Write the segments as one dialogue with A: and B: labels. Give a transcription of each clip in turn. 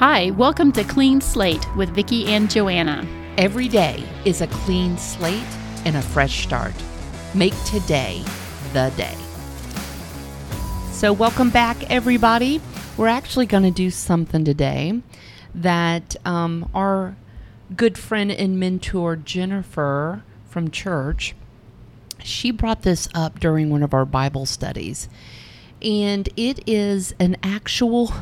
A: Hi, welcome to Clean Slate with Vicki and Joanna.
B: Every day is a clean slate and a fresh start. Make today the day. So, welcome back, everybody. We're actually going to do something today that um, our good friend and mentor Jennifer from church she brought this up during one of our Bible studies. And it is an actual,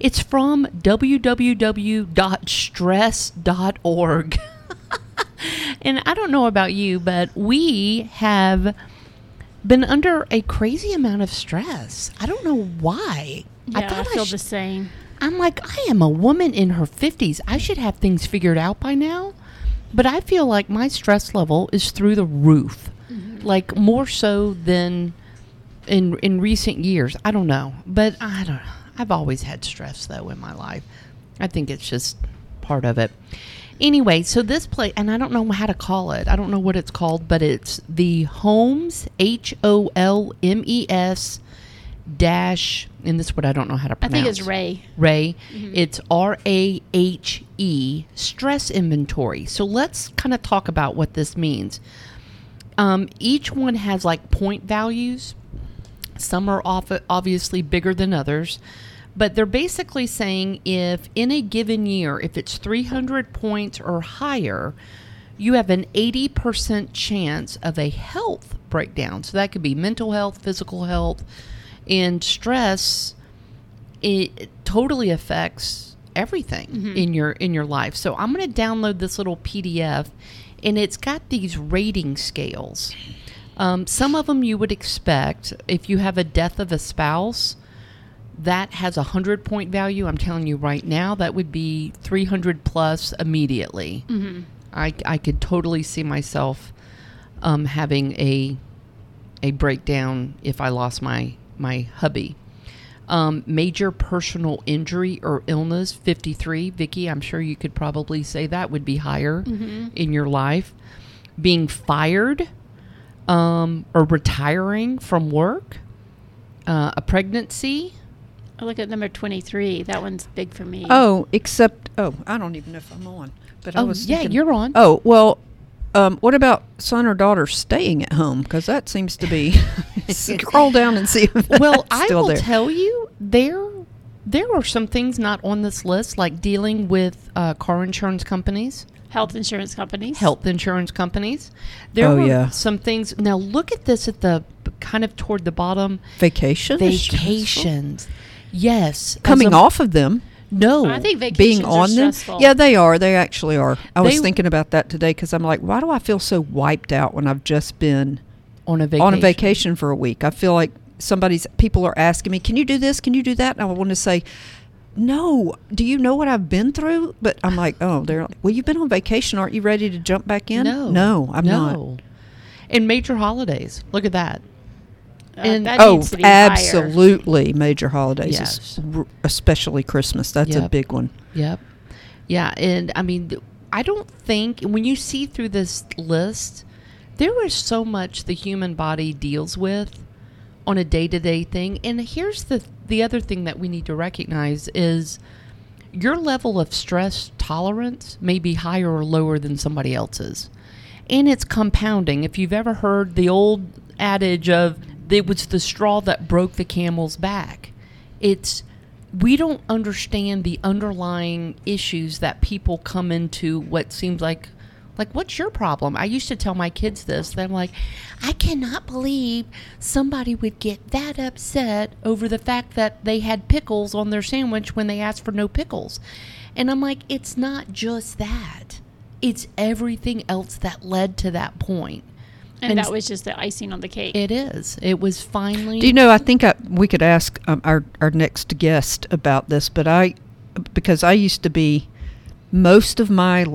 B: it's from www.stress.org. and I don't know about you, but we have been under a crazy amount of stress. I don't know why.
A: Yeah, I, I feel sh- the same.
B: I'm like, I am a woman in her 50s. I should have things figured out by now. But I feel like my stress level is through the roof mm-hmm. like more so than in in recent years. I don't know, but I don't. I've always had stress though in my life. I think it's just part of it. Anyway, so this place, and I don't know how to call it. I don't know what it's called, but it's the Holmes H O L M E S dash, and this is what I don't know how to pronounce.
A: I think it's Ray.
B: Ray. Mm-hmm. It's R A H E stress inventory. So let's kind of talk about what this means. Um, each one has like point values. Some are off, obviously bigger than others, but they're basically saying if in a given year, if it's 300 points or higher, you have an 80% chance of a health breakdown. So that could be mental health, physical health, and stress. It totally affects everything mm-hmm. in your in your life. So I'm going to download this little PDF and it's got these rating scales. Um, some of them you would expect if you have a death of a spouse, that has a hundred point value. I'm telling you right now, that would be 300 plus immediately. Mm-hmm. I, I could totally see myself um, having a a breakdown if I lost my my hubby. Um, major personal injury or illness, 53. Vicki, I'm sure you could probably say that would be higher mm-hmm. in your life. Being fired um, or retiring from work, uh, a pregnancy.
A: I look at number 23. That one's big for me.
C: Oh, except, oh, I don't even know if I'm on.
B: But oh, I was yeah, thinking, you're on.
C: Oh, well, um, what about son or daughter staying at home? Because that seems to be. scroll down and see.
B: well, I will
C: there.
B: tell you there there are some things not on this list, like dealing with uh, car insurance companies,
A: health insurance companies,
B: health insurance companies. There
C: oh,
B: were
C: yeah.
B: some things. Now look at this at the kind of toward the bottom.
C: Vacation.
B: Vacations. Yes,
C: coming a, off of them.
B: No,
A: I think vacations being on them.
C: Yeah, they are. They actually are. I they, was thinking about that today because I'm like, why do I feel so wiped out when I've just been
B: on a vacation?
C: On a vacation for a week. I feel like somebody's people are asking me, "Can you do this? Can you do that?" And I want to say, "No. Do you know what I've been through?" But I'm like, "Oh, they're like, well, you've been on vacation. Aren't you ready to jump back in?"
B: No,
C: no, I'm
B: no.
C: not.
B: In major holidays, look at that.
A: Uh, and
C: oh, absolutely, higher. major holidays, yes. especially Christmas. That's
B: yep.
C: a big one.
B: Yep. Yeah, and I mean, I don't think when you see through this list, there is so much the human body deals with on a day-to-day thing. And here's the the other thing that we need to recognize is your level of stress tolerance may be higher or lower than somebody else's. And it's compounding. If you've ever heard the old adage of it was the straw that broke the camel's back. It's we don't understand the underlying issues that people come into what seems like like what's your problem i used to tell my kids this they're like i cannot believe somebody would get that upset over the fact that they had pickles on their sandwich when they asked for no pickles and i'm like it's not just that it's everything else that led to that point
A: and, and, that was just the icing on the cake.
B: It is. It was finally.
C: Do you know? I think I, we could ask um, our our next guest about this, but I, because I used to be, most of my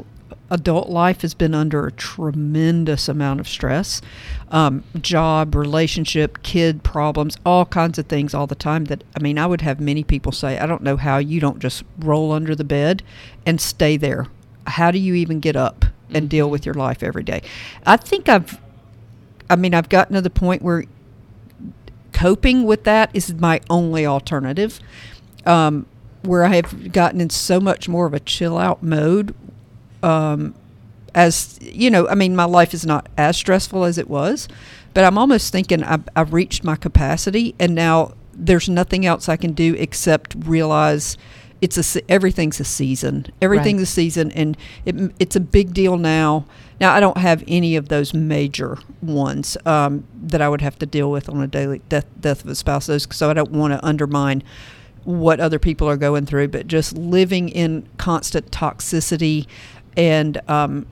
C: adult life has been under a tremendous amount of stress, um, job, relationship, kid problems, all kinds of things all the time. That I mean, I would have many people say, "I don't know how you don't just roll under the bed and stay there. How do you even get up?" and mm-hmm. deal with your life every day. I think I've I mean, I've gotten to the point where coping with that is my only alternative. Um, where I have gotten in so much more of a chill out mode. Um, as you know, I mean, my life is not as stressful as it was, but I'm almost thinking I've, I've reached my capacity, and now there's nothing else I can do except realize it's a everything's a season. Everything's
B: Right.
C: a season, and it, it's a big deal now. Now I don't have any of those major ones um, that I would have to deal with on a daily death death of a spouse. Those so I don't want to undermine what other people are going through, but just living in constant toxicity, and um,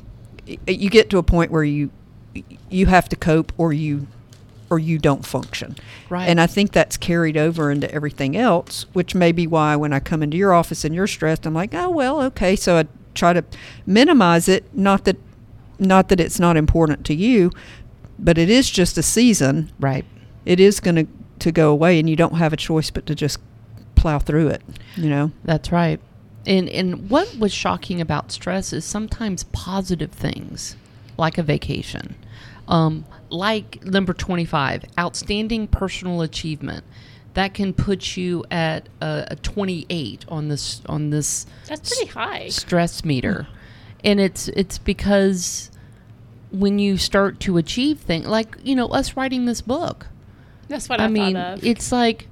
C: you get to a point where you you have to cope or you or you don't function.
B: Right.
C: And I think that's carried over into everything else, which may be why when I come into your office and you're stressed, I'm like, oh well, okay. So I try to minimize it. Not that not that it's not important to you, but it is just a season.
B: Right.
C: It is going to to go away, and you don't have a choice but to just plow through it. You know.
B: That's right. And and what was shocking about stress is sometimes positive things, like a vacation, um, like number twenty five, outstanding personal achievement, that can put you at a, a twenty eight on this on this
D: That's pretty high.
B: stress meter, and it's it's because when you start to achieve things like you know us writing this book,
D: That's what I,
B: I mean, it's like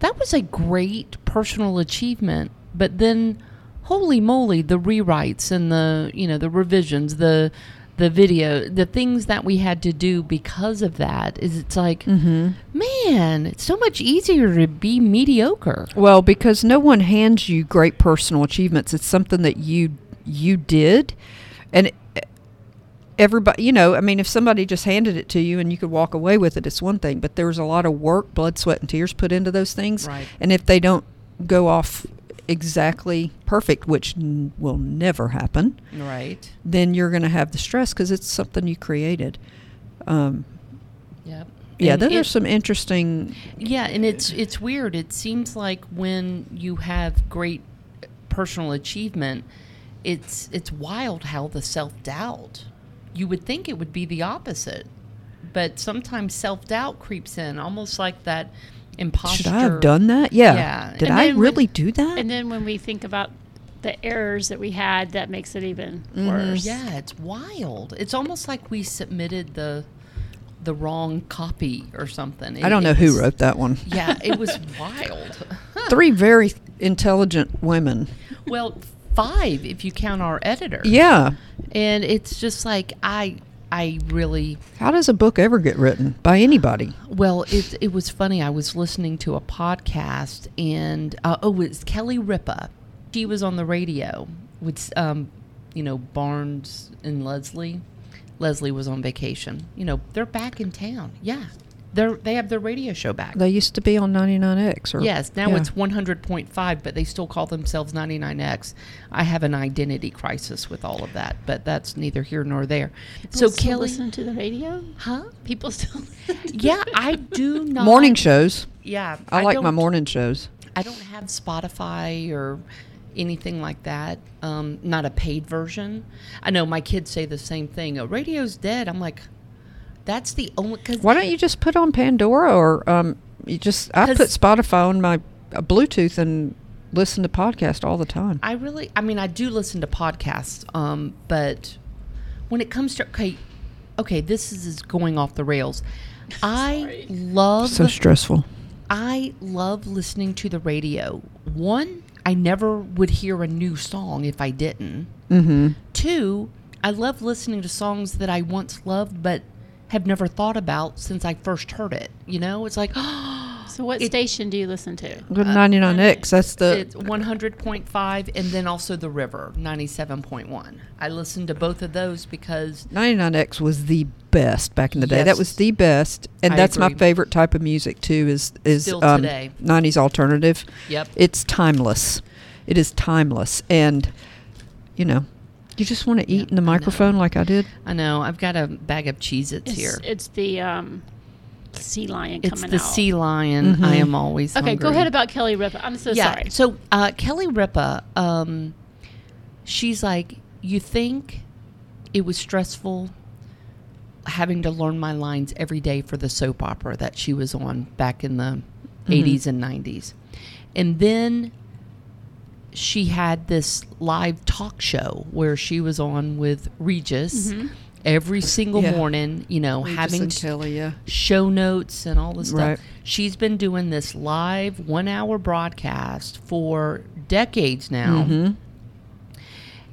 B: that was a great personal achievement, but then holy moly, the rewrites and the, you know, the revisions, the the video, the things that we had to do because of that is it's like,
C: Mm-hmm.
B: man, it's so much easier to be mediocre.
C: Well, because no one hands you great personal achievements. It's something that you you did, and it- everybody, you know, I mean, if somebody just handed it to you and you could walk away with it, it's one thing. But there was a lot of work, blood, sweat, and tears put into those things.
B: Right.
C: And if they don't go off exactly perfect, which n- will never happen,
B: Right.
C: then you're going to have the stress because it's something you created. Um,
B: Yep.
C: yeah,
B: And
C: those are some interesting.
B: Yeah, and it's it's weird. It seems like when you have great personal achievement, it's it's wild how the self doubt. You would think it would be the opposite, but sometimes self doubt creeps in, almost like that imposter.
C: Should I have done that? Yeah.
B: Yeah.
C: Did
D: And
C: I
D: then when-
C: really do that?
D: and then when we think about the errors that we had, that makes it even
C: Mhm.
D: worse.
B: Yeah, it's wild. It's almost like we submitted the the wrong copy or something.
C: I don't know who
B: was-
C: wrote that one.
B: Yeah, it was wild.
C: Three very intelligent women.
B: Well, five if you count our editor.
C: Yeah.
B: And it's just like I I really
C: How does a book ever get written by anybody?
B: well it it was funny. I was listening to a podcast and uh, oh it's Kelly Ripa. She was on the radio with um you know Barnes and Leslie. Leslie was on vacation. You know they're back in town. Yeah, they're they have their radio show back.
C: They used to be on 99X. Or,
B: Yes, now
C: yeah.
B: it's 100.5, but they still call themselves 99X. I have an identity crisis with all of that, but that's neither here nor there.
D: People
B: so
D: still
B: Kelly,
D: listen to the radio.
B: huh?
D: People still. listen
B: Yeah,
D: the-
B: I do not.
C: morning shows.
B: Yeah,
C: I, like my morning shows.
B: I don't have Spotify or anything like that. Um, not a paid version. I know my kids say the same thing. Oh, radio's dead. I'm like, that's the only. Cause
C: Why don't you just put on Pandora or um, you just? I put Spotify on my uh, Bluetooth and listen to podcast all the time.
B: I really, I mean, I do listen to podcasts, um, but when it comes to okay, okay, this is, is going off the rails. I love,
C: so stressful.
B: I love listening to the radio. One, I never would hear a new song if I didn't.
C: Mm-hmm.
B: Two, I love listening to songs that I once loved but have never thought about since I first heard it. You know, it's like,
D: So, what
B: It-
D: station do you listen to?
C: The 99X. That's the.
B: it's 100.5 and then also the river 97.1 i listened to both of those because
C: 99X was the best back in the day. That was the best, and
B: I
C: that's my favorite type of music too. Is is
B: Still
C: um,
B: today.
C: 90s alternative.
B: yep
C: It's timeless. It is timeless, and you know, you just want to eat
B: Yeah,
C: in the
B: I
C: microphone like I did.
B: i know i've got a bag of cheez its
D: It's,
B: here
D: it's the um, sea lion
B: it's
D: coming
B: the
D: out.
B: sea lion
C: Mhm.
B: i am always
D: Okay, go ahead about Kelly Ripa. I'm so
B: yeah
D: sorry.
B: so uh, kelly ripa um, she's like you think it was stressful having to learn my lines every day for the soap opera that she was on back in the
C: Mhm.
B: 80s and 90s and then she had this live talk show where she was on with Regis every single
C: Yeah.
B: morning, you know,
C: Regis
B: having
C: Kelly, yeah.
B: show notes and all this stuff. She's been doing this live one hour broadcast for decades now.
C: Mhm.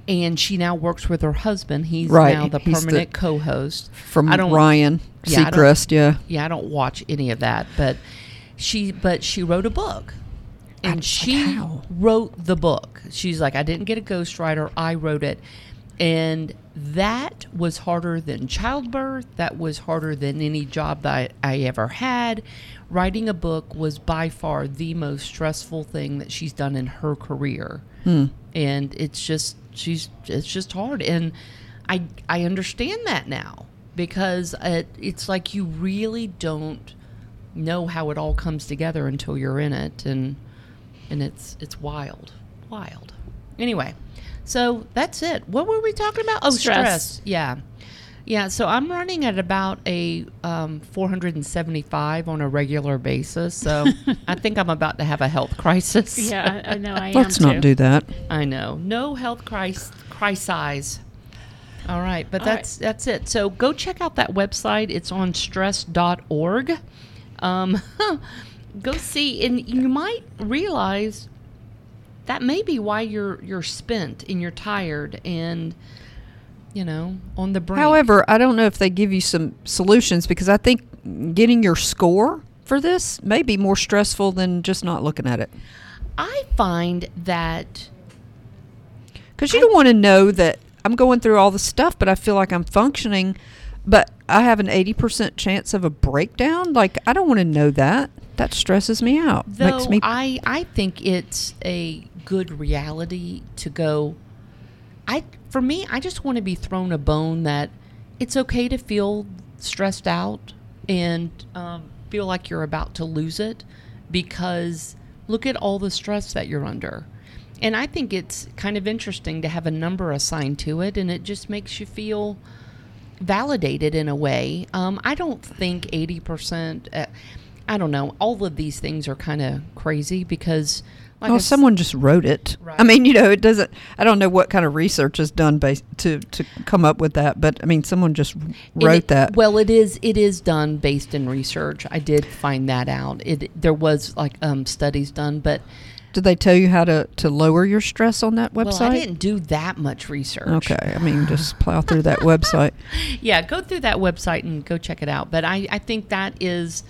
B: And she now works with her husband. He's
C: Right.
B: now the
C: He's the-
B: permanent co host.
C: From
B: I don't-
C: Ryan
B: Yeah,
C: Seacrest, yeah.
B: Yeah, I don't watch any of that, but she but she wrote a book. And
C: like,
B: she
C: how?
B: wrote the book. She's like, I didn't get a ghostwriter, I wrote it. And that was harder than childbirth. That was harder than any job that I, I ever had. Writing a book was by far the most stressful thing that she's done in her career. And it's just she's it's just hard. And I I understand that now because it, it's like you really don't know how it all comes together until you're in it and and it's it's wild wild anyway so that's it what were we talking about oh stress,
D: Stress.
B: yeah yeah so i'm running at about a um, 475 on a regular basis so i think i'm about to have a health crisis
D: Yeah, I I know. I
C: Let's
D: am
C: not
D: too.
C: do that.
B: I know. No health crisis. crises. All right, but
D: All right.
B: that's that's it. So go check out that website. It's on stress.org. Um, go see, and you might realize that may be why you're you're spent and you're tired and you know on the brink.
C: However, I don't know if they give you some solutions because I think getting your score for this may be more stressful than just not looking at it.
B: I find that
C: Because you don't want to know that I'm going through all the stuff, but I feel like I'm functioning, but I have an 80% chance of a breakdown. Like, I don't want to know that. That stresses me out.
B: Though
C: Makes me.
B: I, I think it's a good reality to go. I for me, I just want to be thrown a bone that it's okay to feel stressed out and um, feel like you're about to lose it because look at all the stress that you're under. And I think it's kind of interesting to have a number assigned to it, and it just makes you feel validated in a way. Um, I don't think 80%, uh, I don't know, all of these things are kind of crazy because. Like s-
C: someone just wrote it.
B: Right.
C: I mean, you know, it doesn't. I don't know what kind of research is done based to to come up with that, but I mean, someone just wrote
B: it-
C: that.
B: Well, it is it is done based in research. I did find that out. It there was like um, studies done, but
C: Did they tell you how to to lower your stress on that website?
B: well, I didn't do that much research.
C: Okay, I mean, just plow through that website.
B: yeah, go through that website and go check it out. But I, I think that is,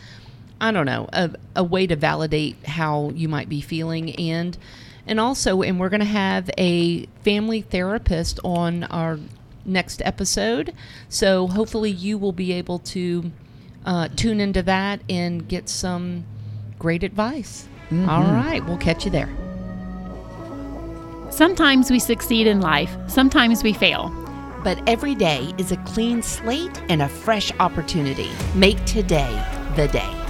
B: I don't know, a, a way to validate how you might be feeling. And, and also, and we're going to have a family therapist on our next episode. So hopefully you will be able to uh, tune into that and get some great advice. All right, we'll catch you there.
A: Sometimes we succeed in life, sometimes we fail.
B: But every day is a clean slate and a fresh opportunity. Make today the day.